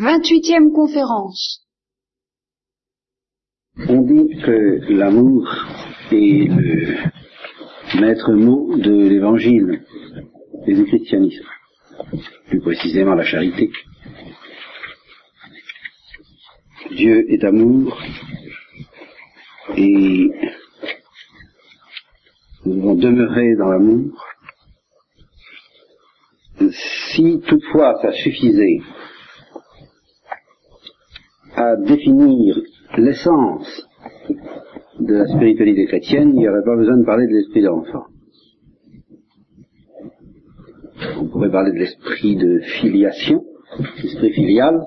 28e conférence. On dit que l'amour est le maître mot de l'évangile et du christianisme, plus précisément la charité. Dieu est amour et nous devons demeurer dans l'amour. Si toutefois ça suffisait à définir l'essence de la spiritualité chrétienne, il n'y aurait pas besoin de parler de l'esprit d'enfant. On pourrait parler de l'esprit de filiation, l'esprit filial,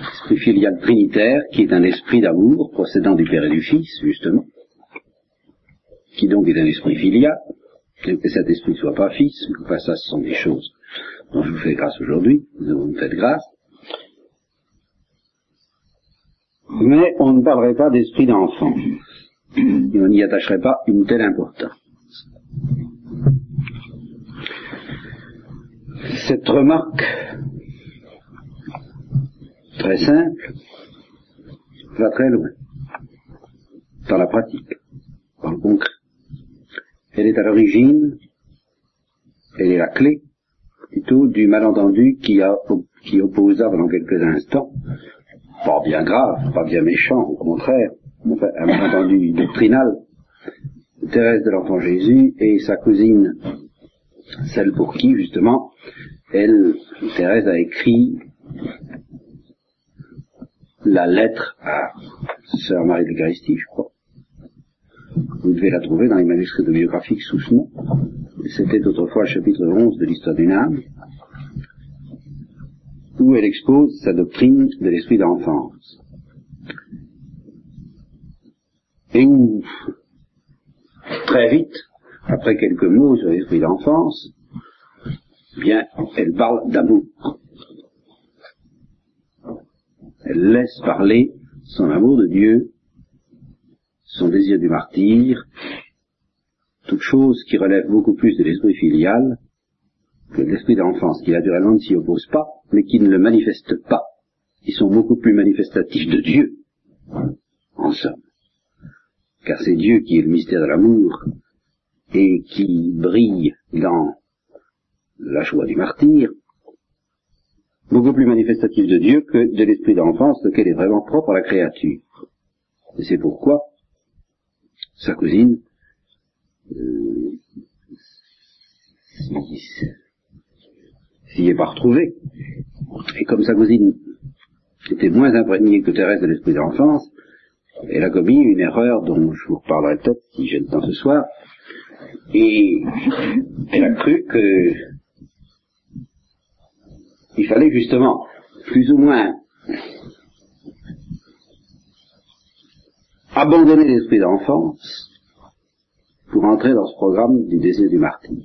l'esprit filial trinitaire, qui est un esprit d'amour procédant du Père et du Fils, justement, qui donc est un esprit filial, que cet esprit ne soit pas fils, enfin ça ce sont des choses dont je vous fais grâce aujourd'hui, vous me faites grâce, mais on ne parlerait pas d'esprit d'enfant. Et on n'y attacherait pas une telle importance. Cette remarque très simple va très loin dans la pratique, dans le concret. Elle est à l'origine, elle est la clé plutôt du malentendu qui, opposa pendant quelques instants pas bien grave, pas bien méchant, au contraire, enfin, un malentendu doctrinal, Thérèse de l'Enfant Jésus et sa cousine, celle pour qui, justement, elle, Thérèse a écrit la lettre à Sœur Marie de l'Eucharistie, je crois. Vous devez la trouver dans les manuscrits biographiques sous ce nom. C'était autrefois le chapitre 11 de l'histoire d'une âme où elle expose sa doctrine de l'esprit d'enfance. Et où, très vite, après quelques mots sur l'esprit d'enfance, bien, elle parle d'amour. Elle laisse parler son amour de Dieu, son désir du martyr, toute chose qui relève beaucoup plus de l'esprit filial que de l'esprit d'enfance, qui naturellement ne s'y oppose pas, mais qui ne le manifestent pas, qui sont beaucoup plus manifestatifs de Dieu, en somme. Car c'est Dieu qui est le mystère de l'amour et qui brille dans la joie du martyr, beaucoup plus manifestatif de Dieu que de l'esprit d'enfance, lequel est vraiment propre à la créature. Et c'est pourquoi sa cousine euh, s'y est pas retrouvée. Et comme sa cousine était moins imprégnée que Thérèse de l'esprit d'enfance, elle a commis une erreur dont je vous reparlerai peut-être si j'ai le temps ce soir. Et elle a cru que il fallait justement plus ou moins abandonner l'esprit d'enfance pour entrer dans ce programme du désir du martyr.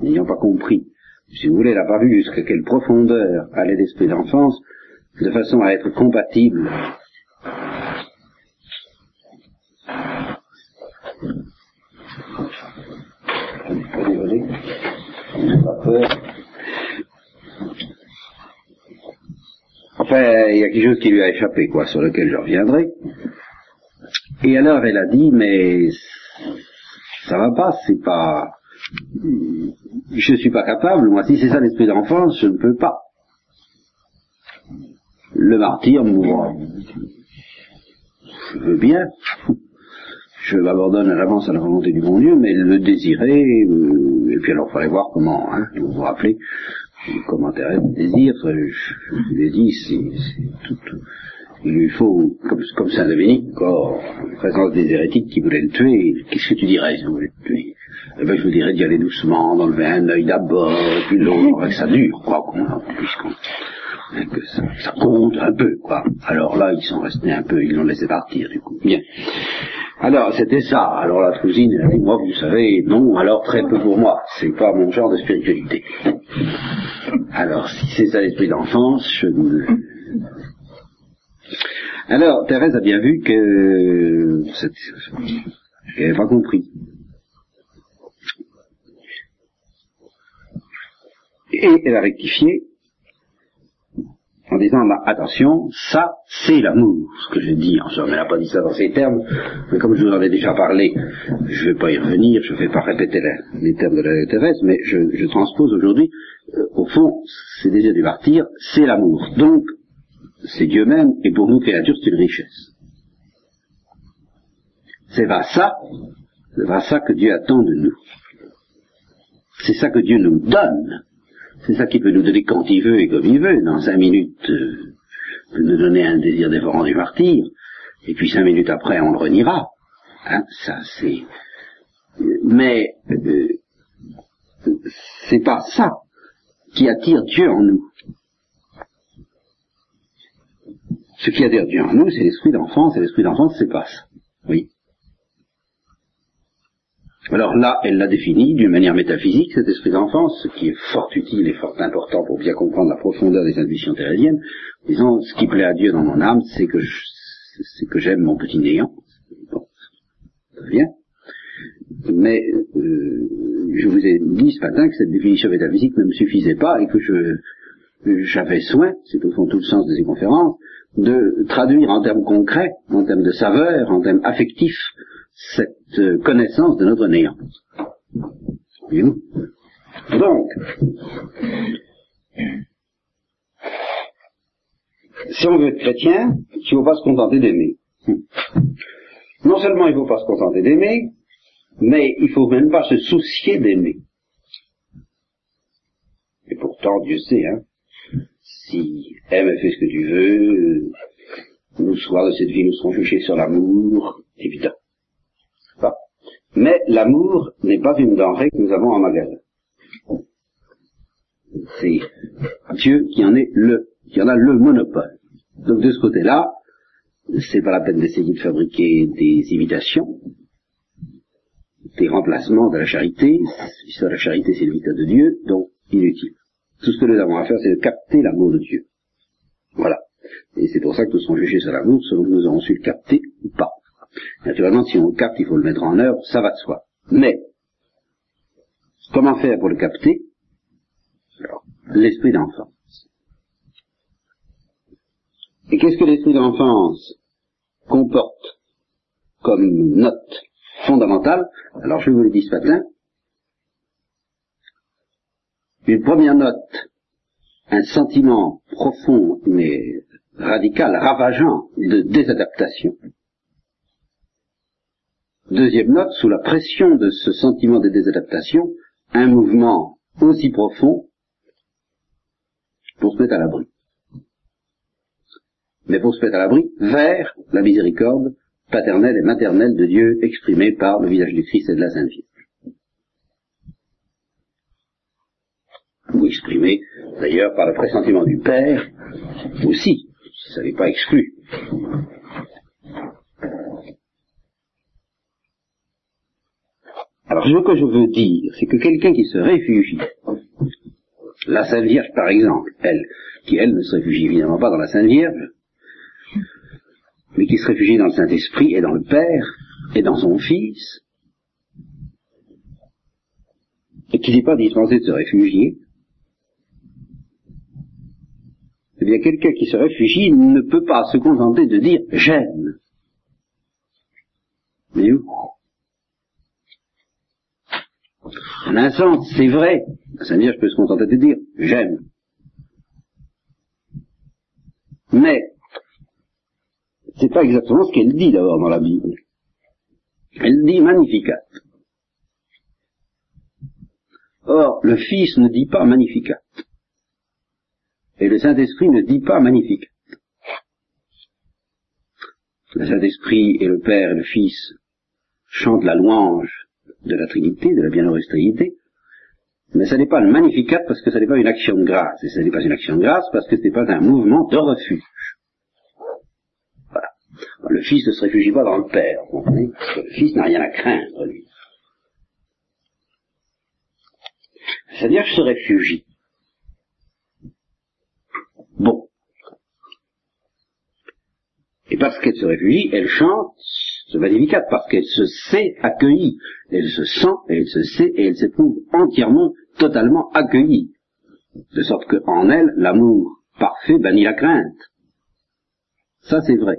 N'ayant pas compris si vous voulez, pas vu jusqu'à quelle profondeur allait l'esprit d'enfance, de façon à être compatible Enfin, il y a quelque chose qui lui a échappé, quoi, sur lequel je reviendrai. Et alors elle a dit, mais ça va pas, c'est pas, je suis pas capable, moi, si c'est ça l'esprit d'enfance, je ne peux pas. Le martyr, moi, je veux bien, je m'abandonne à l'avance à la volonté du bon Dieu, mais le désirer, euh, et puis alors il fallait voir comment, hein, vous vous rappelez, comment Thérèse désire, je, vous l'ai dit, c'est tout, il lui faut, comme, Saint Dominique, en présence des hérétiques qui voulaient le tuer, qu'est-ce que tu dirais si vous voulez le tuer? Eh ben, je vous dirais d'y aller doucement, d'enlever un œil d'abord, puis l'autre, que ça dure, quoi, puisqu'on, que ça, ça, compte un peu, quoi. Alors là, ils sont restés un peu, ils l'ont laissé partir, du coup. Bien. Alors, c'était ça. Alors la cousine, elle dit, moi, vous savez, non, alors très peu pour moi. C'est pas mon genre de spiritualité. Alors, si c'est ça l'esprit d'enfance, je ne... Alors, Thérèse a bien vu que... Elle n'avait pas compris. Et elle a rectifié disant, bah, attention, ça, c'est l'amour, ce que je dis. Je n'a pas dit ça dans ces termes, mais comme je vous en ai déjà parlé, je ne vais pas y revenir, je ne vais pas répéter les termes de la Thérèse, mais je, transpose aujourd'hui, euh, au fond, c'est déjà du martyr, c'est l'amour. Donc, c'est Dieu même, et pour nous, créatures, c'est une richesse. C'est pas ça, c'est pas ça que Dieu attend de nous. C'est ça que Dieu nous donne. C'est ça qu'il peut nous donner quand il veut et comme il veut. Dans cinq minutes, euh, il peut nous donner un désir dévorant du martyr, et puis cinq minutes après, on le reniera. Hein, ça, c'est. Mais euh, c'est pas ça qui attire Dieu en nous. Ce qui Dieu en nous, c'est l'esprit d'enfance, et l'esprit d'enfance, c'est pas. Oui. Alors là, elle l'a défini d'une manière métaphysique, cet esprit d'enfance, ce qui est fort utile et fort important pour bien comprendre la profondeur des intuitions thérésiennes, disons, ce qui plaît à Dieu dans mon âme, c'est que c'est que j'aime mon petit néant. Bon, très bien. Mais euh, je vous ai dit ce matin que cette définition métaphysique ne me suffisait pas et que je j'avais soin, c'est au fond tout le sens de ces conférences, de traduire en termes concrets, en termes de saveur, en termes affectifs, cette connaissance de notre néant. Donc, si on veut être chrétien, il ne faut pas se contenter d'aimer. Non seulement il ne faut pas se contenter d'aimer, mais il ne faut même pas se soucier d'aimer. Et pourtant, Dieu sait, hein, si aime et fais ce que tu veux, nous soirs de cette vie nous serons jugés sur l'amour, évident. Mais l'amour n'est pas une denrée que nous avons en magasin. C'est Dieu qui en est le, qui en a le monopole. Donc de ce côté-là, c'est pas la peine d'essayer de fabriquer des imitations, des remplacements de la charité. La charité c'est l'imitation de Dieu, donc inutile. Tout ce que nous avons à faire, c'est de capter l'amour de Dieu. Voilà. Et c'est pour ça que nous serons jugés sur l'amour selon que nous avons su le capter ou pas. Naturellement, si on le capte, il faut le mettre en œuvre, ça va de soi. Mais, comment faire pour le capter? L'esprit d'enfance. Et qu'est-ce que l'esprit d'enfance comporte comme note fondamentale? Alors, je vous le dis ce matin. Une première note, un sentiment profond mais radical, ravageant de désadaptation. Deuxième note, sous la pression de ce sentiment de désadaptation, un mouvement aussi profond pour se mettre à l'abri. Mais pour se mettre à l'abri vers la miséricorde paternelle et maternelle de Dieu exprimée par le visage du Christ et de la Sainte Vierge. Ou exprimée d'ailleurs par le pressentiment du Père aussi, ça n'est pas exclu. Alors ce que je veux dire, c'est que quelqu'un qui se réfugie, la Sainte Vierge par exemple, elle, qui elle ne se réfugie évidemment pas dans la Sainte Vierge, mais qui se réfugie dans le Saint-Esprit et dans le Père et dans son Fils, et qui n'est pas dispensé de se réfugier, eh bien quelqu'un qui se réfugie ne peut pas se contenter de dire j'aime. Mais où? En un sens, c'est vrai. Sainte Vierge peut se contenter de dire j'aime. Mais c'est pas exactement ce qu'elle dit d'abord dans la Bible. Elle dit magnificat. Or, le Fils ne dit pas magnificat. Et le Saint-Esprit ne dit pas magnificat. Le Saint-Esprit et le Père et le Fils chantent la louange de la Trinité, de la bienheureuse Trinité, mais ce n'est pas le magnificat parce que ce n'est pas une action de grâce, et ce n'est pas une action de grâce parce que ce n'est pas un mouvement de refuge. Voilà. Le Fils ne se réfugie pas dans le Père, vous comprenez le Fils n'a rien à craindre, lui. C'est-à-dire je se réfugie. Bon. Et parce qu'elle se réfugie, elle chante ce magnificat parce qu'elle se sait accueillie, elle se sent, elle se sait et elle s'éprouve entièrement, totalement accueillie. De sorte qu'en elle, l'amour parfait bannit la crainte. Ça, c'est vrai.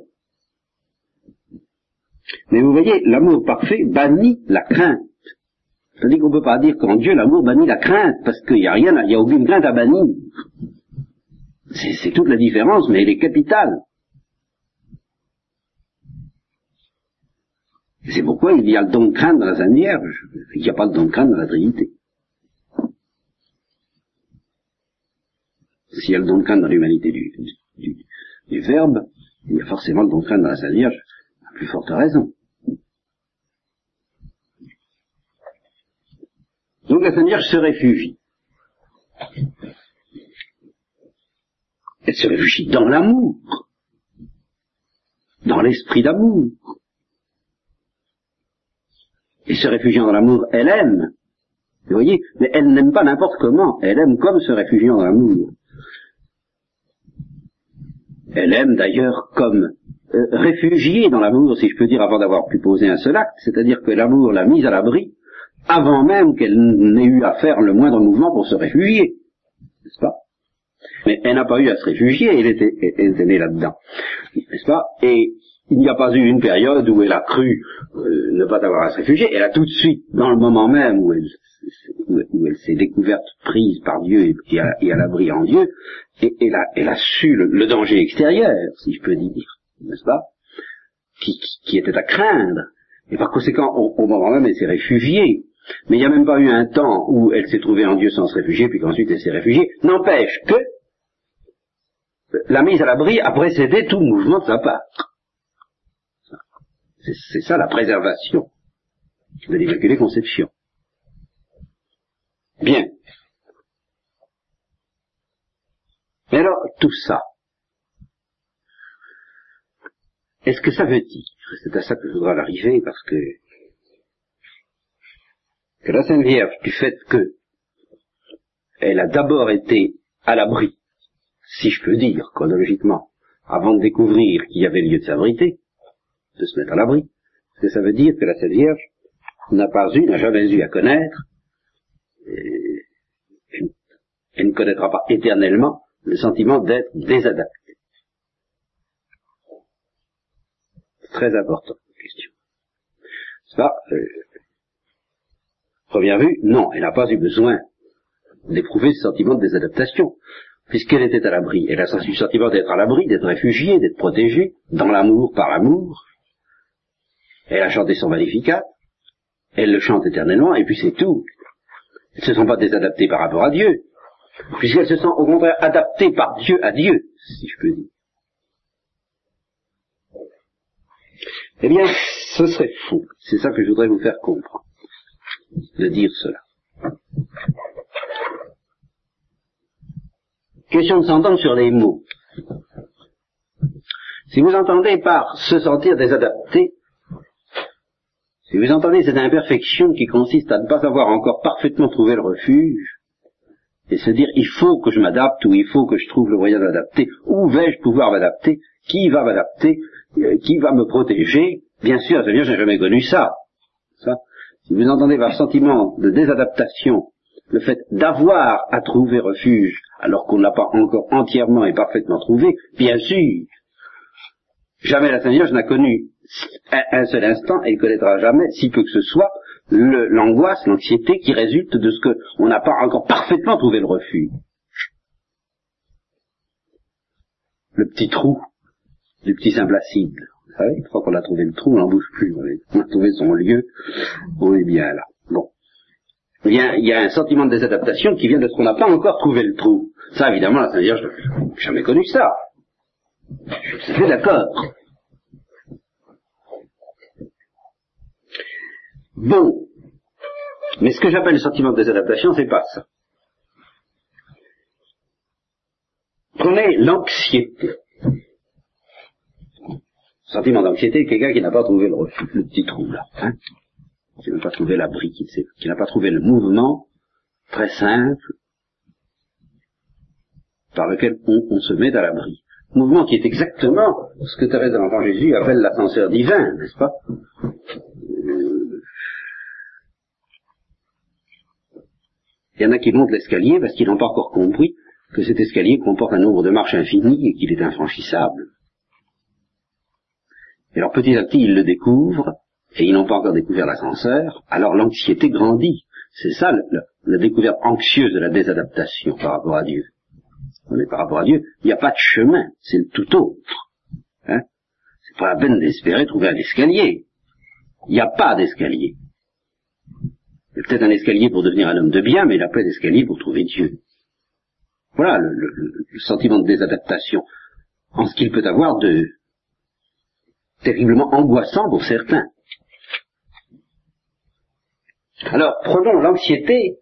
Mais vous voyez, l'amour parfait bannit la crainte. C'est-à-dire qu'on ne peut pas dire qu'en Dieu, l'amour bannit la crainte, parce qu'il n'y a rien, il n'y a aucune crainte à bannir. C'est toute la différence, mais elle est capitale. C'est pourquoi il y a le don de dans la Sainte Vierge, il n'y a pas le don de dans la Trinité. S'il y a le don de dans l'humanité du, Verbe, il y a forcément le don de dans la Sainte Vierge, à plus forte raison. Donc la Sainte Vierge se réfugie. Elle se réfugie dans l'amour, dans l'esprit d'amour. Et se réfugiant dans l'amour, elle aime. Vous voyez Mais elle n'aime pas n'importe comment, elle aime comme se réfugiant dans l'amour. Elle aime d'ailleurs comme euh, réfugiée dans l'amour, si je peux dire, avant d'avoir pu poser un seul acte, c'est-à-dire que l'amour l'a mise à l'abri avant même qu'elle n'ait eu à faire le moindre mouvement pour se réfugier. N'est-ce pas? Mais elle n'a pas eu à se réfugier, elle était, elle était née là-dedans. N'est-ce pas? Et il n'y a pas eu une période où elle a cru euh, ne pas avoir à se réfugier. Elle a tout de suite, dans le moment même où elle, où elle s'est découverte prise par Dieu et, à, l'abri en Dieu, elle a, elle a su le, danger extérieur, si je peux dire, n'est-ce pas? Qui, qui, était à craindre. Et par conséquent, au, au moment même, elle s'est réfugiée. Mais il n'y a même pas eu un temps où elle s'est trouvée en Dieu sans se réfugier, puis qu'ensuite elle s'est réfugiée. N'empêche que la mise à l'abri a précédé tout mouvement de sa part. C'est ça la préservation de l'Immaculée Conception. Bien. Mais alors, tout ça, est-ce que ça veut dire, c'est à ça que je voudrais arriver, parce que que la Sainte Vierge, du fait que elle a d'abord été à l'abri, si je peux dire, chronologiquement, avant de découvrir qu'il y avait lieu de s'abriter, de se mettre à l'abri, que ça veut dire que la Sainte Vierge n'a pas eu, n'a jamais eu à connaître, elle ne connaîtra pas éternellement le sentiment d'être désadapté. C'est très important, question. Ça, euh, Première vue, non, elle n'a pas eu besoin d'éprouver ce sentiment de désadaptation, puisqu'elle était à l'abri. Elle a le sentiment d'être à l'abri, d'être réfugiée, d'être protégée, dans l'amour, par l'amour. Elle a chanté son magnificat, elle le chante éternellement, et puis c'est tout. Elles ne se sont pas désadaptées par rapport à Dieu, puisqu'elles se sont au contraire adaptées par Dieu à Dieu, si je peux dire. Eh bien, ce serait fou. C'est ça que je voudrais vous faire comprendre de dire cela. Question de s'entendre sur les mots. Si vous entendez par se sentir désadapté, si vous entendez cette imperfection qui consiste à ne pas avoir encore parfaitement trouvé le refuge, et se dire il faut que je m'adapte ou il faut que je trouve le moyen d'adapter, où vais-je pouvoir m'adapter, qui va m'adapter, euh, qui va me protéger, bien sûr, c'est bien, j'ai jamais connu ça. ça si vous entendez par sentiment de désadaptation le fait d'avoir à trouver refuge alors qu'on ne l'a pas encore entièrement et parfaitement trouvé, bien sûr, jamais la Sainte Vierge n'a connu un seul instant et ne connaîtra jamais, si peu que ce soit, l'angoisse, l'anxiété qui résulte de ce qu'on n'a pas encore parfaitement trouvé le refuge. Le petit trou du petit Saint-Placide. Vous savez, une fois qu'on a trouvé le trou, on n'en bouge plus. On a trouvé son lieu, on est bien là. Il y, a, un sentiment de désadaptation qui vient de ce qu'on n'a pas encore trouvé le trou. Ça, évidemment, la Sainte Vierge, n'ai jamais connu ça. Je suis d'accord. Bon. Mais ce que j'appelle le sentiment de désadaptation, c'est pas ça. Prenez l'anxiété sentiment d'anxiété, quelqu'un qui n'a pas trouvé le, le petit trou là, hein, qui n'a pas trouvé l'abri, qui, n'a pas trouvé le mouvement très simple par lequel on, se met à l'abri. Mouvement qui est exactement ce que Thérèse de l'Enfant Jésus appelle l'ascenseur divin, n'est-ce pas? Euh, Il y en a qui montent l'escalier parce qu'ils n'ont pas encore compris que cet escalier comporte un nombre de marches infini et qu'il est infranchissable. Et alors petit à petit, ils le découvrent, et ils n'ont pas encore découvert l'ascenseur, alors l'anxiété grandit. C'est ça la découverte anxieuse de la désadaptation par rapport à Dieu. Mais par rapport à Dieu, il n'y a pas de chemin, c'est le tout autre. Hein? C'est pas la peine d'espérer trouver un escalier. Il n'y a pas d'escalier. Il y a peut-être un escalier pour devenir un homme de bien, mais il n'y a pas d'escalier pour trouver Dieu. Voilà le, le sentiment de désadaptation en ce qu'il peut avoir de terriblement angoissant pour certains. Alors, prenons l'anxiété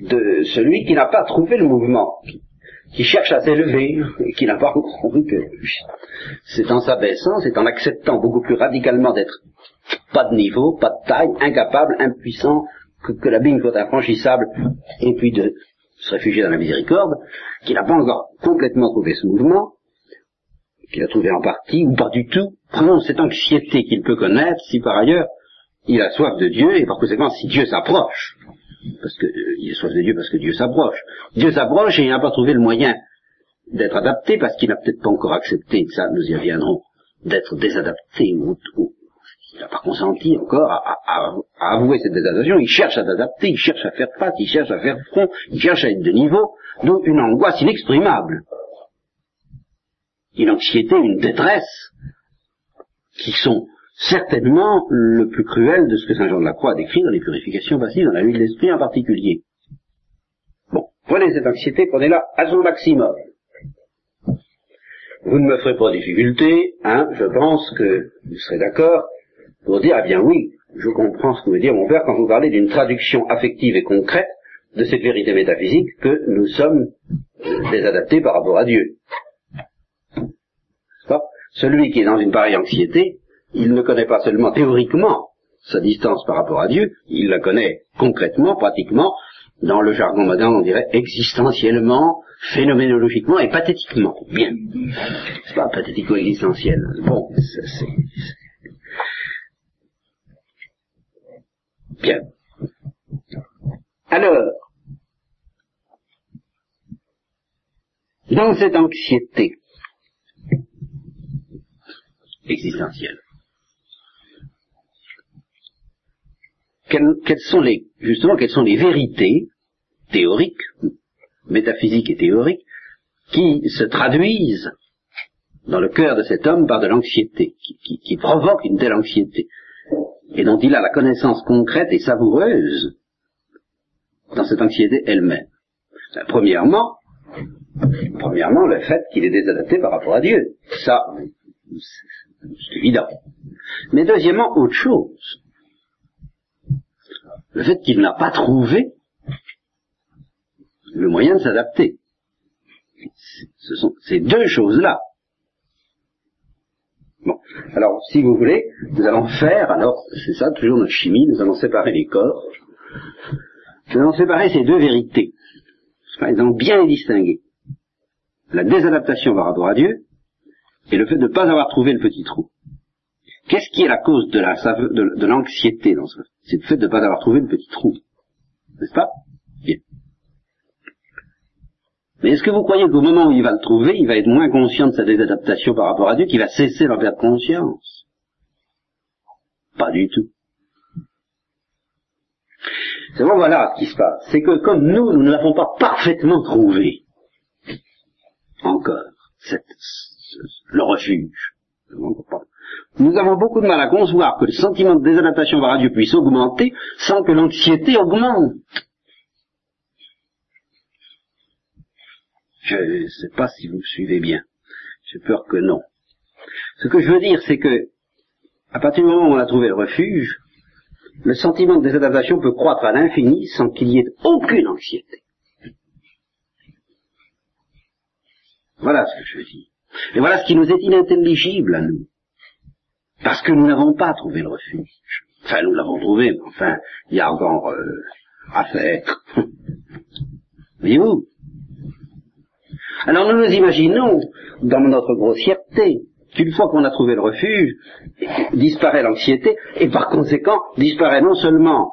de celui qui n'a pas trouvé le mouvement, qui, cherche à s'élever, et qui n'a pas compris que c'est en s'abaissant, c'est en acceptant beaucoup plus radicalement d'être pas de niveau, pas de taille, incapable, impuissant, que, que la ligne soit infranchissable, et puis de se réfugier dans la miséricorde, qui n'a pas encore complètement trouvé ce mouvement, qu'il a trouvé en partie, ou pas du tout, prenons cette anxiété qu'il peut connaître, si par ailleurs il a soif de Dieu, et par conséquent, si Dieu s'approche, parce que euh, il a soif de Dieu parce que Dieu s'approche. Dieu s'approche et il n'a pas trouvé le moyen d'être adapté parce qu'il n'a peut-être pas encore accepté, ça nous y reviendrons, d'être désadapté ou, il n'a pas consenti encore à, avouer cette désadaptation, il cherche à s'adapter, il cherche à faire face, il cherche à faire front, il cherche à être de niveau, donc une angoisse inexprimable, une anxiété, une détresse, qui sont certainement le plus cruel de ce que Saint Jean de la Croix décrit dans les purifications passives, dans la vie de l'esprit en particulier. Bon, prenez cette anxiété, prenez-la à son maximum. Vous ne me ferez pas de difficulté, hein, je pense que vous serez d'accord pour dire, eh bien oui, je comprends ce que veut dire mon père quand vous parlez d'une traduction affective et concrète de cette vérité métaphysique que nous sommes désadaptés par rapport à Dieu. Celui qui est dans une pareille anxiété, il ne connaît pas seulement théoriquement sa distance par rapport à Dieu, il la connaît concrètement, pratiquement, dans le jargon moderne, on dirait existentiellement, phénoménologiquement et pathétiquement. Bien. C'est pas pathético-existentiel. Bon, c'est... Bien. Alors, dans cette anxiété existentielle, quelles, sont les, justement, quelles sont les vérités théoriques, métaphysiques et théoriques, qui se traduisent dans le cœur de cet homme par de l'anxiété, qui, qui, provoque une telle anxiété, et dont il a la connaissance concrète et savoureuse dans cette anxiété elle-même? Ben, premièrement, premièrement, le fait qu'il est désadapté par rapport à Dieu. Ça, c'est évident. Mais deuxièmement, autre chose le fait qu'il n'a pas trouvé le moyen de s'adapter. Ce sont ces deux choses-là. Bon, alors si vous voulez, nous allons faire, alors c'est ça toujours notre chimie, nous allons séparer les corps, nous allons séparer ces deux vérités, nous allons bien les distinguer. La désadaptation par rapport à Dieu et le fait de ne pas avoir trouvé le petit trou. Qu'est-ce qui est la cause de, la, de, l'anxiété dans ce C'est le fait de ne pas avoir trouvé le petit trou. N'est-ce pas? Bien. Mais est-ce que vous croyez qu'au moment où il va le trouver, il va être moins conscient de sa désadaptation par rapport à Dieu, qu'il va cesser d'en perdre conscience? Pas du tout. C'est bon, voilà ce qui se passe. C'est que comme nous, nous ne l'avons pas parfaitement trouvé, encore, le refuge, nous avons beaucoup de mal à concevoir que le sentiment de désadaptation vers Dieu puisse augmenter sans que l'anxiété augmente. Je ne sais pas si vous me suivez bien. J'ai peur que non. Ce que je veux dire, c'est que, à partir du moment où on a trouvé le refuge, le sentiment de désadaptation peut croître à l'infini sans qu'il y ait aucune anxiété. Voilà ce que je veux dire. Et voilà ce qui nous est inintelligible à nous. Parce que nous n'avons pas trouvé le refuge. Enfin, nous l'avons trouvé, mais enfin, il y a euh, à faire. Voyez-vous? Alors nous nous imaginons, dans notre grossièreté, qu'une fois qu'on a trouvé le refuge, disparaît l'anxiété, et par conséquent, disparaît non seulement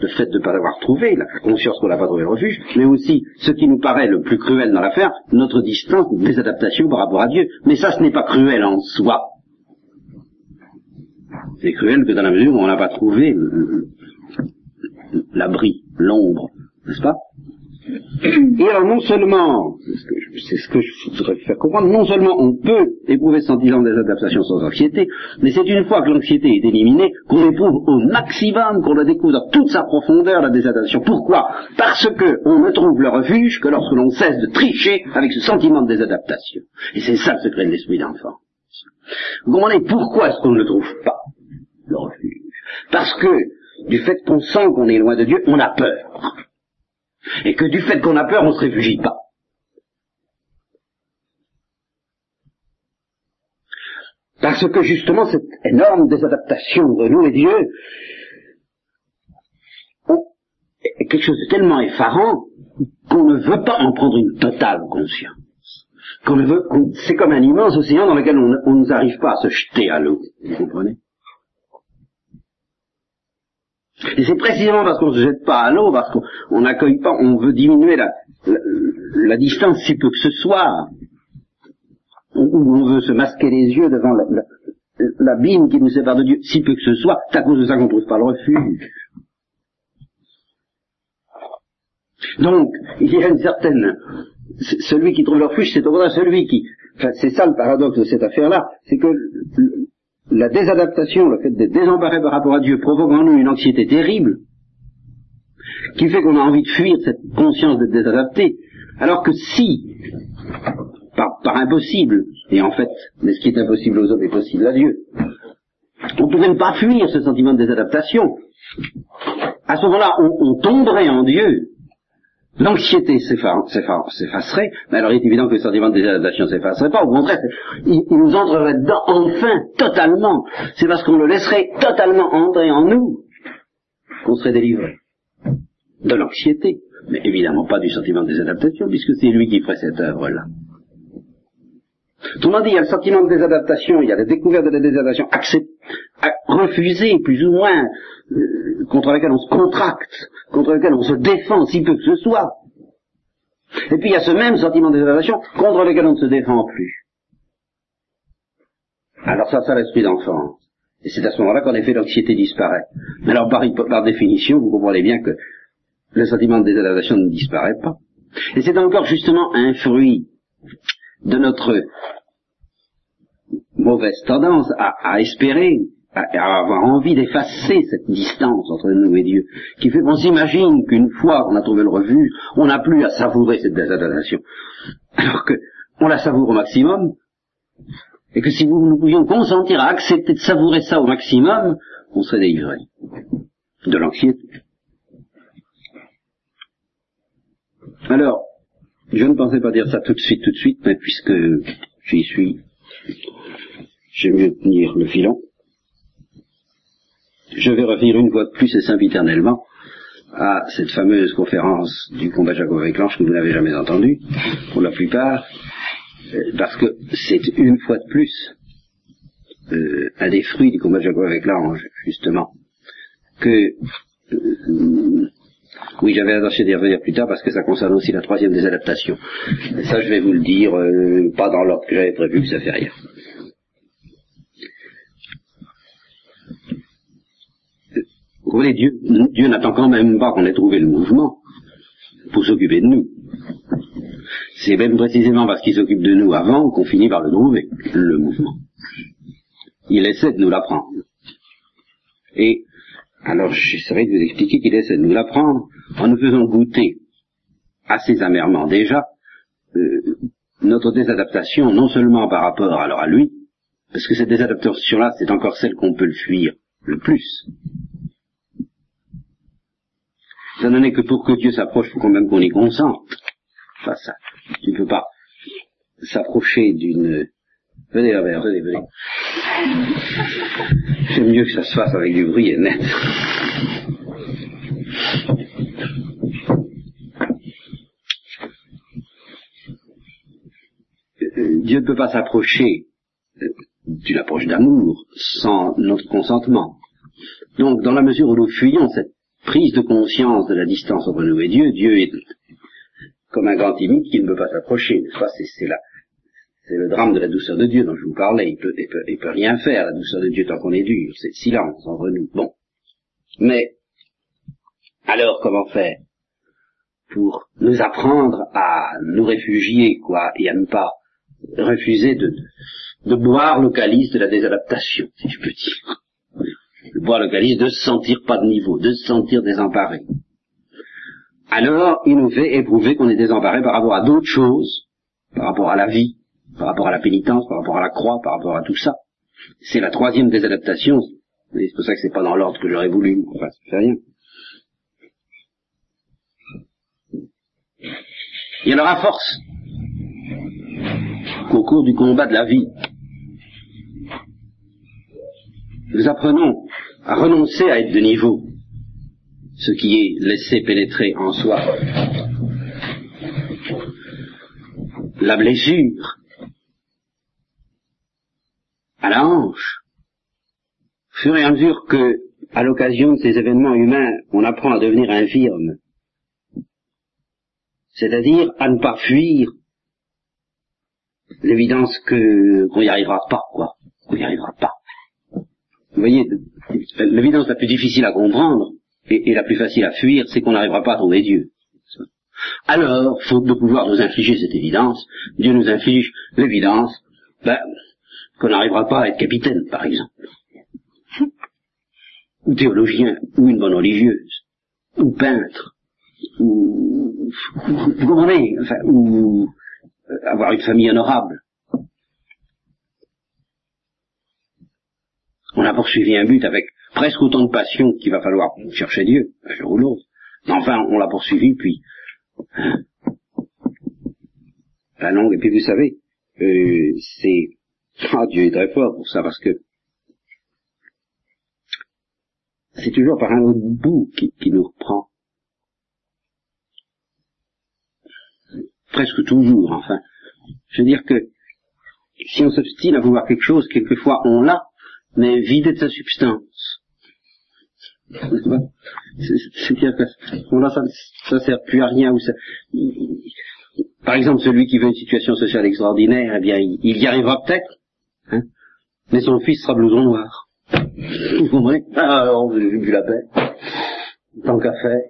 le fait de ne pas avoir trouvé, la conscience qu'on n'a pas trouvé le refuge, mais aussi ce qui nous paraît le plus cruel dans l'affaire, notre distance, des adaptations par rapport à Dieu. Mais ça, ce n'est pas cruel en soi. C'est cruel que dans la mesure où on n'a pas trouvé l'abri, l'ombre, n'est-ce pas et alors non seulement, c'est ce que je voudrais faire comprendre, non seulement on peut éprouver ce sentiment des adaptations sans anxiété, mais c'est une fois que l'anxiété est éliminée qu'on éprouve au maximum, qu'on la découvre dans toute sa profondeur la désadaptation. Pourquoi? Parce que on ne trouve le refuge que lorsque l'on cesse de tricher avec ce sentiment de désadaptation. Et c'est ça le secret de l'esprit d'enfant. Vous comprenez? Pourquoi est-ce qu'on ne le trouve pas, refuge Parce que du fait qu'on sent qu'on est loin de Dieu, on a peur et que du fait qu'on a peur, on ne se réfugie pas. Parce que justement, cette énorme désadaptation de nous et Dieu est quelque chose de tellement effarant qu'on ne veut pas en prendre une totale conscience. Qu'on ne veut, c'est comme un immense océan dans lequel on ne n'arrive pas à se jeter à l'eau. Vous comprenez? Et c'est précisément parce qu'on ne se jette pas à l'eau, parce qu'on n'accueille pas, on veut diminuer la, distance si peu que ce soit, ou on veut se masquer les yeux devant l'abîme qui nous sépare de Dieu, si peu que ce soit, c'est à cause de ça qu'on ne trouve pas le refuge. Donc, il y a une certaine... Celui qui trouve le refuge, c'est au contraire celui qui... Enfin, c'est ça le paradoxe de cette affaire-là, c'est que la désadaptation, le fait d'être désemparé par rapport à Dieu provoque en nous une anxiété terrible, qui fait qu'on a envie de fuir cette conscience d'être désadapté, alors que si, par, impossible, et en fait, mais ce qui est impossible aux hommes est possible à Dieu, on pouvait ne pas fuir ce sentiment de désadaptation, à ce moment-là, on tomberait en Dieu, L'anxiété s'effacerait, mais alors il est évident que le sentiment de désadaptation s'effacerait pas, au contraire, il, nous entrerait dedans enfin, totalement. C'est parce qu'on le laisserait totalement entrer en nous qu'on serait délivré de l'anxiété, mais évidemment pas du sentiment de désadaptation, puisque c'est lui qui ferait cette œuvre-là. Autrement dit, il y a le sentiment de désadaptation, il y a la découverte de la désadaptation refusée, plus ou moins, euh, contre laquelle on se contracte, contre lequel on se défend si peu que ce soit. Et puis il y a ce même sentiment de désadaptation contre lequel on ne se défend plus. Alors ça, c'est l'esprit d'enfance. Et c'est à ce moment-là qu'en effet l'anxiété disparaît. Mais alors par définition, vous comprenez bien que le sentiment de désadaptation ne disparaît pas. Et c'est encore justement un fruit de notre mauvaise tendance à, espérer, à, avoir envie d'effacer cette distance entre nous et Dieu, qui fait qu'on s'imagine qu'une fois qu'on a trouvé le refuge, on n'a plus à savourer cette désadaptation. Alors que on la savoure au maximum, et que si nous pouvions consentir à accepter de savourer ça au maximum, on serait délivré de l'anxiété. Alors, je ne pensais pas dire ça tout de suite, tout de suite, mais puisque j'y suis, j'aime mieux tenir le filon. Je vais revenir une fois de plus et sempiternellement à cette fameuse conférence du combat Jacob avec l'ange que vous n'avez jamais entendue, pour la plupart, euh, parce que c'est une fois de plus euh, un des fruits du combat Jacob avec l'ange, justement, que euh, oui, j'avais l'intention d'y revenir plus tard parce que ça concerne aussi la troisième des adaptations. Ça, je vais vous le dire, euh, pas dans l'ordre que j'avais prévu, que ça fait rien. Vous voyez, Dieu, Dieu n'attend quand même pas qu'on ait trouvé le mouvement pour s'occuper de nous. C'est même précisément parce qu'il s'occupe de nous avant qu'on finit par le trouver, le mouvement. Il essaie de nous l'apprendre. Et alors j'essaierai de vous expliquer qu'il essaie de nous l'apprendre en nous faisant goûter assez amèrement déjà euh, notre désadaptation, non seulement par rapport alors à lui, parce que cette désadaptation-là, c'est encore celle qu'on peut le fuir le plus. Ça n'en est que pour que Dieu s'approche, il faut quand même qu'on y consente. Enfin, ça, tu ne peux pas s'approcher d'une... Venez, venez, venez, venez. C'est mieux que ça se fasse avec du bruit et net. Dieu ne peut pas s'approcher d'une approche d'amour sans notre consentement. Donc, dans la mesure où nous fuyons cette prise de conscience de la distance entre nous et Dieu, Dieu est comme un grand timide qui ne peut pas s'approcher. C'est là. C'est le drame de la douceur de Dieu dont je vous parlais. Il peut, peut, rien faire, la douceur de Dieu, tant qu'on est dur. C'est le silence entre nous. Bon. Mais, alors, comment faire pour nous apprendre à nous réfugier, quoi, et à ne pas refuser de, de boire le calice de la désadaptation, si je peux dire. De boire le calice de se sentir pas de niveau, de se sentir désemparé. Alors, il nous fait éprouver qu'on est désemparé par rapport à d'autres choses, par rapport à la vie, par rapport à la pénitence, par rapport à la croix, par rapport à tout ça. C'est la troisième désadaptation. C'est pour ça que c'est pas dans l'ordre que j'aurais voulu. Enfin, ça fait rien. Il y en aura force qu'au cours du combat de la vie, nous apprenons à renoncer à être de niveau, ce qui est laissé pénétrer en soi la blessure à la hanche. Au fur et à mesure que, à l'occasion de ces événements humains, on apprend à devenir infirme, c'est-à-dire à ne pas fuir l'évidence que qu'on n'y arrivera pas, quoi, qu'on n'y arrivera pas. Vous voyez, l'évidence la plus difficile à comprendre et, et la plus facile à fuir, c'est qu'on n'arrivera pas à trouver Dieu. Alors, faute de pouvoir nous infliger cette évidence, Dieu nous inflige l'évidence, ben, qu'on n'arrivera pas à être capitaine, par exemple, ou théologien, ou une bonne religieuse, ou peintre, ou, vous comprenez, enfin, ou euh, avoir une famille honorable. On a poursuivi un but avec presque autant de passion qu'il va falloir chercher Dieu, un jour ou l'autre. Mais enfin, on l'a poursuivi, puis hein, la longue, et puis vous savez, euh, c'est ah, Dieu est très fort pour ça, parce que c'est toujours par un autre bout qui, nous reprend. Presque toujours, enfin. Je veux dire que si on s'obstine à vouloir quelque chose, quelquefois on l'a, mais vidé de sa substance. C'est-à-dire que ça, ça sert plus à rien. Ou ça, par exemple, celui qui veut une situation sociale extraordinaire, eh bien, il y arrivera peut-être, Hein Mais son fils sera blouson noir. Vous comprenez? Ah, alors, j'ai la paix. Tant qu'à faire.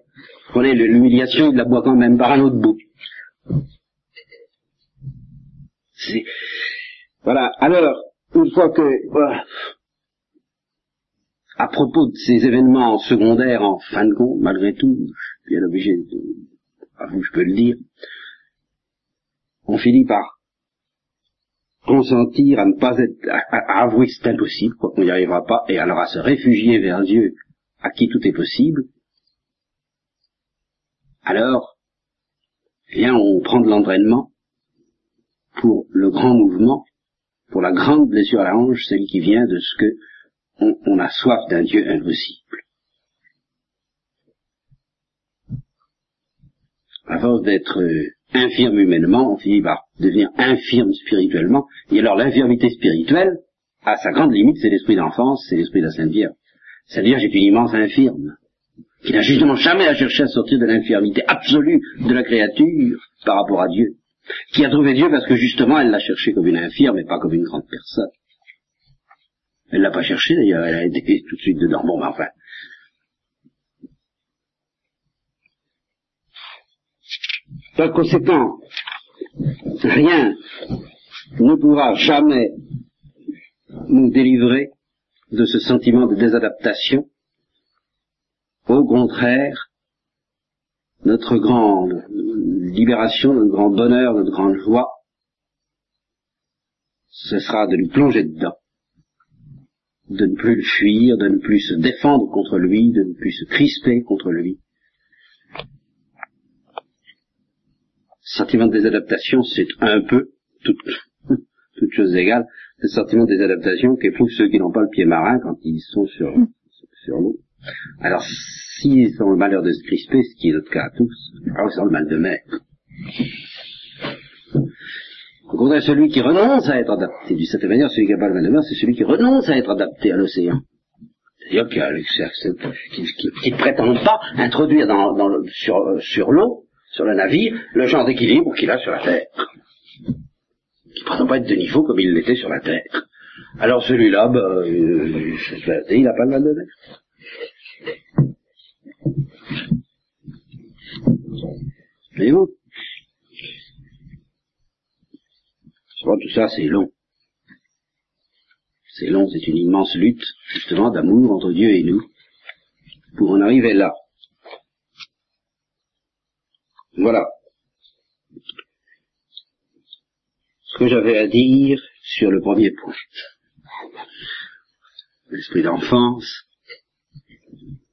Vous comprenez, l'humiliation, il la boit quand même par un autre bout. Voilà. Alors, une fois que, voilà, à propos de ces événements secondaires, en fin de compte, malgré tout, je suis bien obligé de, à vous, je peux le dire, on finit par consentir à ne pas être, à, avouer que c'est impossible, quoi qu'on n'y arrivera pas, et alors à se réfugier vers Dieu, à qui tout est possible, alors, eh on prend de l'entraînement pour le grand mouvement, pour la grande blessure à la hanche, celle qui vient de ce que on, a soif d'un Dieu impossible. À force d'être euh, infirme humainement, on finit par devenir infirme spirituellement, et alors l'infirmité spirituelle, à sa grande limite, c'est l'esprit d'enfance, c'est l'esprit de la Sainte Vierge. Sainte Vierge est une immense infirme, qui n'a justement jamais à chercher à sortir de l'infirmité absolue de la créature par rapport à Dieu, qui a trouvé Dieu parce que justement elle l'a cherché comme une infirme et pas comme une grande personne. Elle l'a pas cherché d'ailleurs, elle a été tout de suite dedans. Bon, mais enfin, Par conséquent, rien ne pourra jamais nous délivrer de ce sentiment de désadaptation. Au contraire, notre grande libération, notre grand bonheur, notre grande joie, ce sera de lui plonger dedans, de ne plus le fuir, de ne plus se défendre contre lui, de ne plus se crisper contre lui, sentiment de désadaptation, c'est un peu, toute, toute chose égale, le sentiment de désadaptation qu'éprouvent ceux qui n'ont pas le pied marin quand ils sont sur, sur l'eau. Alors, s'ils ont le malheur de se crisper, ce qui est notre cas à tous, alors ils ont le mal de mer. Au contraire, celui qui renonce à être adapté, d'une certaine manière, celui qui n'a pas le mal de mer, c'est celui qui renonce à être adapté à l'océan. C'est-à-dire qui, qui, ne prétendent pas introduire dans, dans le, sur, sur l'eau, sur le navire, le genre d'équilibre qu'il a sur la terre. Qui ne pas être de niveau comme il l'était sur la terre. Alors celui-là, ben, euh, il n'a pas le mal de Voyez-vous? Tout ça, c'est long. C'est long, c'est une immense lutte, justement, d'amour entre Dieu et nous, pour en arriver là. Voilà. Ce que j'avais à dire sur le premier point. L'esprit d'enfance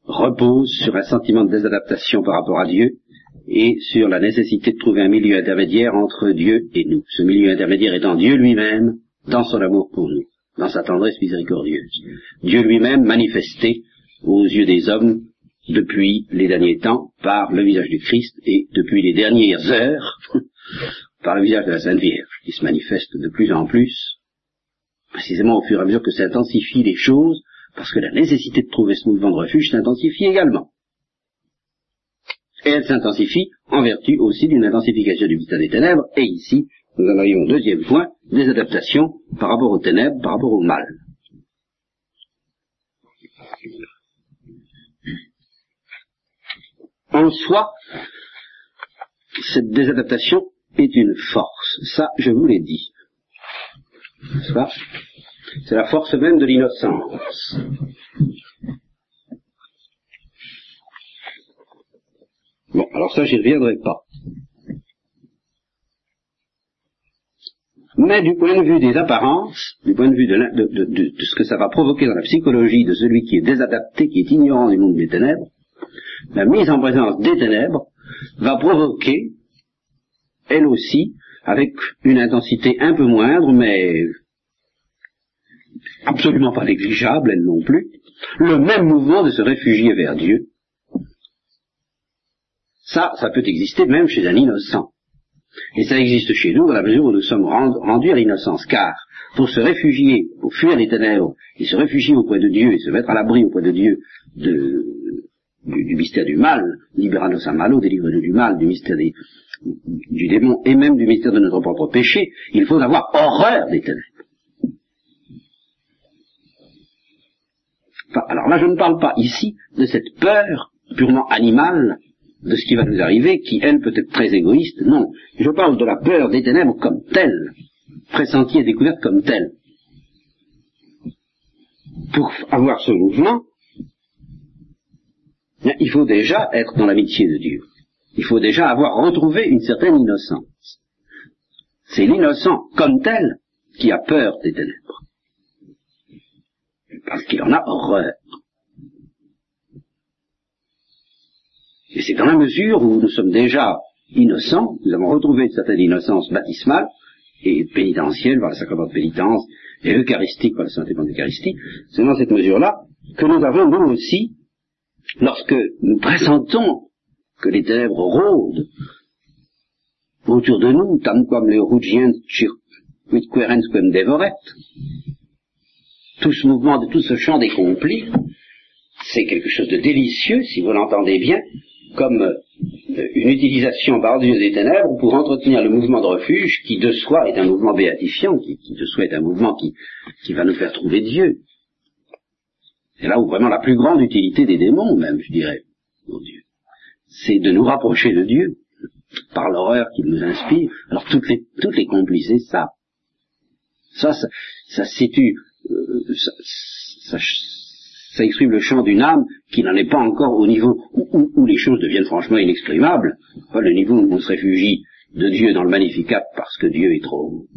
repose sur un sentiment de désadaptation par rapport à Dieu et sur la nécessité de trouver un milieu intermédiaire entre Dieu et nous. Ce milieu intermédiaire étant Dieu lui-même dans son amour pour nous, dans sa tendresse miséricordieuse. Dieu lui-même manifesté aux yeux des hommes depuis les derniers temps par le visage du Christ et depuis les dernières heures par le visage de la Sainte Vierge, qui se manifeste de plus en plus, précisément au fur et à mesure que s'intensifient les choses, parce que la nécessité de trouver ce mouvement de refuge s'intensifie également. Et elle s'intensifie en vertu aussi d'une intensification du mystère des ténèbres, et ici, nous en arrivons au deuxième point, des adaptations par rapport aux ténèbres, par rapport au mal. En soi, cette désadaptation est une force. Ça, je vous l'ai dit. C'est la force même de l'innocence. Bon, alors ça, j'y reviendrai pas. Mais du point de vue des apparences, du point de vue de, ce que ça va provoquer dans la psychologie de celui qui est désadapté, qui est ignorant du monde des ténèbres, la mise en présence des ténèbres va provoquer, elle aussi, avec une intensité un peu moindre, mais absolument pas négligeable, elle non plus, le même mouvement de se réfugier vers Dieu. Ça, ça peut exister même chez un innocent. Et ça existe chez nous dans la mesure où nous sommes rendus à l'innocence, car pour se réfugier, pour fuir les ténèbres, et se réfugier auprès de Dieu, et se mettre à l'abri auprès de Dieu de, du, mystère du mal, liberanos a malo, délivre-nous du mal, du mystère du démon, et même du mystère de notre propre péché, il faut avoir horreur des ténèbres. alors là, je ne parle pas ici de cette peur purement animale de ce qui va nous arriver, qui, elle, peut être très égoïste. Non, je parle de la peur des ténèbres comme telle, pressentie et découverte comme telle. Pour avoir ce mouvement, il faut déjà être dans l'amitié de Dieu. Il faut déjà avoir retrouvé une certaine innocence. C'est l'innocent comme tel qui a peur des ténèbres. Parce qu'il en a horreur. Et c'est dans la mesure où nous sommes déjà innocents, nous avons retrouvé une certaine innocence baptismale et pénitentielle par le sacrement de pénitence et eucharistique par le sacrement d'Eucharistie, c'est dans cette mesure-là que nous avons nous aussi, lorsque nous pressentons que les ténèbres rôdent autour de nous, tant comme les rugient querens comme dévoret, tout ce mouvement, de tout ce chant des complis, c'est quelque chose de délicieux, si vous l'entendez bien, comme euh, une utilisation par Dieu des ténèbres pour entretenir le mouvement de refuge qui de soi est un mouvement béatifiant, qui, de soi est un mouvement qui va nous faire trouver Dieu. C'est là où vraiment la plus grande utilité des démons, même, je dirais, mon Dieu, c'est de nous rapprocher de Dieu par l'horreur qu'il nous inspire. Alors toutes les, toutes les complices, ça. Ça, ça, ça situe, euh, ça, ça exprime le chant d'une âme qui n'en est pas encore au niveau où, les choses deviennent franchement inexprimables, pas le niveau où on se réfugie de Dieu dans le magnificat parce que Dieu est trop...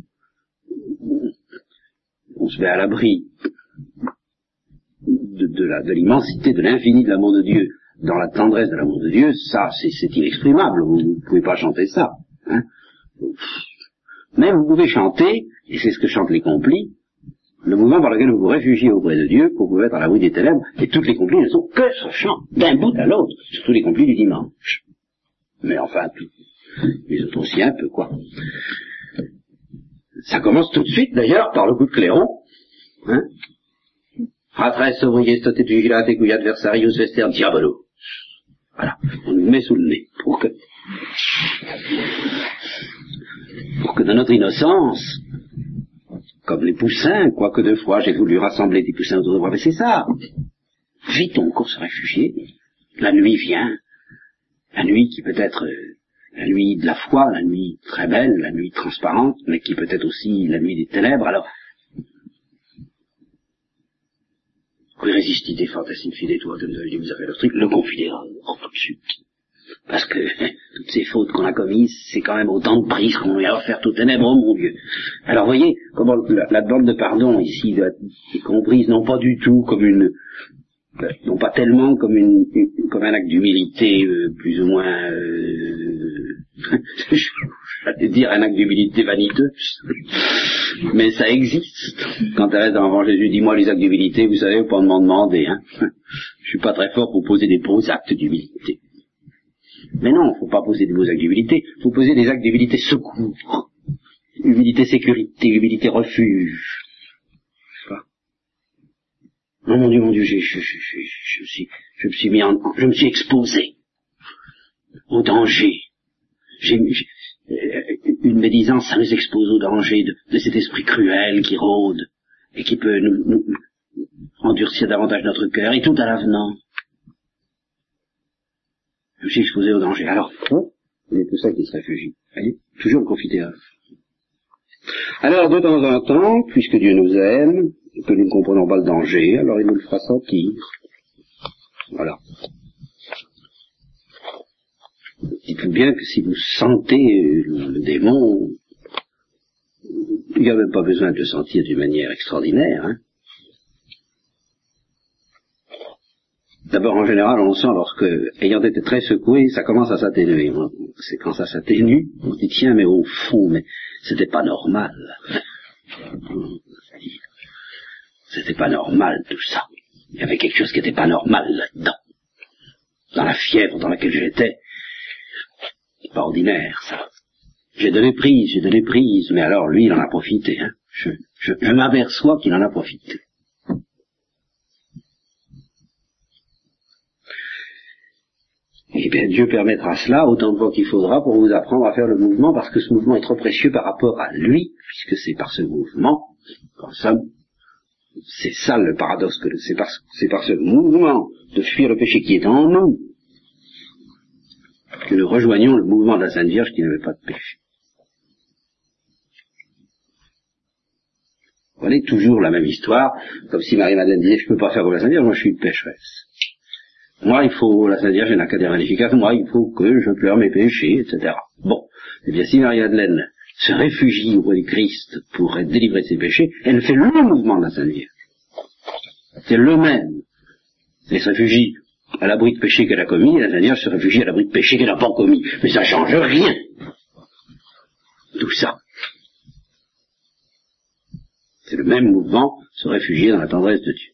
On se met à l'abri de, l'immensité, de l'infini de l'amour de Dieu dans la tendresse de l'amour de Dieu, ça, c'est inexprimable. Vous ne pouvez pas chanter ça. Hein. Même vous pouvez chanter, et c'est ce que chantent les complis, le mouvement par lequel vous vous réfugiez auprès de Dieu pour vous mettre à la rue des ténèbres, et toutes les complis ne sont que ce chant, d'un bout à l'autre, surtout les complis du dimanche. Mais enfin, tout, les autres aussi un peu, quoi. Ça commence tout de suite, d'ailleurs, par le coup de clairon, hein, Atres sobrier stotet vigilat adversarius vester diabolo. Voilà, on nous met sous le nez pour que, pour que dans notre innocence, comme les poussins, quoique deux fois j'ai voulu rassembler des poussins autour de moi, mais c'est ça. Vite, on court se réfugier. La nuit vient. La nuit qui peut être euh, la nuit de la foi, la nuit très belle, la nuit transparente, mais qui peut être aussi la nuit des ténèbres. Alors, Des fantastiques fidèles, toi, comme vous avez le truc, le confidéral, oh, tout de suite. Parce que toutes ces fautes qu'on a commises, c'est quand même autant de prises qu'on lui a offert aux ténèbres, oh mon Dieu. Alors voyez comment la, la demande de pardon ici est comprise non pas du tout comme une, non pas tellement comme une, comme un acte d'humilité euh, plus ou moins euh, j'allais dire un acte d'humilité vaniteux mais ça existe. Quand Thérèse devant Jésus dis-moi les actes d'humilité vous savez pas m'en demander hein. Je suis pas très fort pour poser des beaux actes d'humilité. Mais non faut pas poser des beaux actes d'humilité. Faut poser des actes d'humilité secours. Humilité sécurité humilité refuge. Non, mon Dieu, mon Dieu, je, me suis, je me suis mis en, je me suis exposé au danger. Une médisance, ça nous expose au danger de, cet esprit cruel qui rôde et qui peut nous, endurcir davantage notre cœur, et tout à l'avenant. Je suis exposé au danger. Alors, il y a tout ça qui se réfugie? Toujours le confidéral. Alors, de temps en temps, puisque Dieu nous aime, que nous ne comprenons pas le danger, alors il nous le fera sentir. Voilà. Dites-vous bien que si vous sentez le démon, il n'y a même pas besoin de le sentir d'une manière extraordinaire. Hein. D'abord, en général, on sent lorsque, ayant été très secoué, ça commence à s'atténuer. C'est quand ça s'atténue, on dit tiens, mais au fond, mais c'était pas normal. C'était pas normal tout ça. Il y avait quelque chose qui n'était pas normal là-dedans. Dans la fièvre dans laquelle j'étais. Pas ordinaire, ça. J'ai donné prise, j'ai donné prise, mais alors lui, il en a profité. Hein. Je, m'aperçois qu'il en a profité. Eh bien, Dieu permettra cela autant de fois qu'il faudra pour vous apprendre à faire le mouvement, parce que ce mouvement est trop précieux par rapport à lui, puisque c'est par ce mouvement, qu'en somme, c'est ça le paradoxe, que c'est par ce mouvement de fuir le péché qui est en nous que nous rejoignons le mouvement de la Sainte Vierge qui n'avait pas de péché. Vous voyez, toujours la même histoire, comme si Marie-Madeleine disait, je ne peux pas faire comme la Sainte Vierge, moi je suis une pécheresse. Moi, il faut, la Sainte Vierge n'a qu'à dire efficace, moi, il faut que je pleure mes péchés, etc. Bon. Eh bien, si Marie-Madeleine se réfugie auprès du Christ pour être délivrée de ses péchés, elle fait le mouvement de la Sainte Vierge. C'est le même. Elle se réfugie à l'abri de péché qu'elle a commis, la Vierge se réfugie à l'abri de péché qu'elle n'a pas commis. Mais ça change rien. Tout ça. C'est le même mouvement, se réfugier dans la tendresse de Dieu.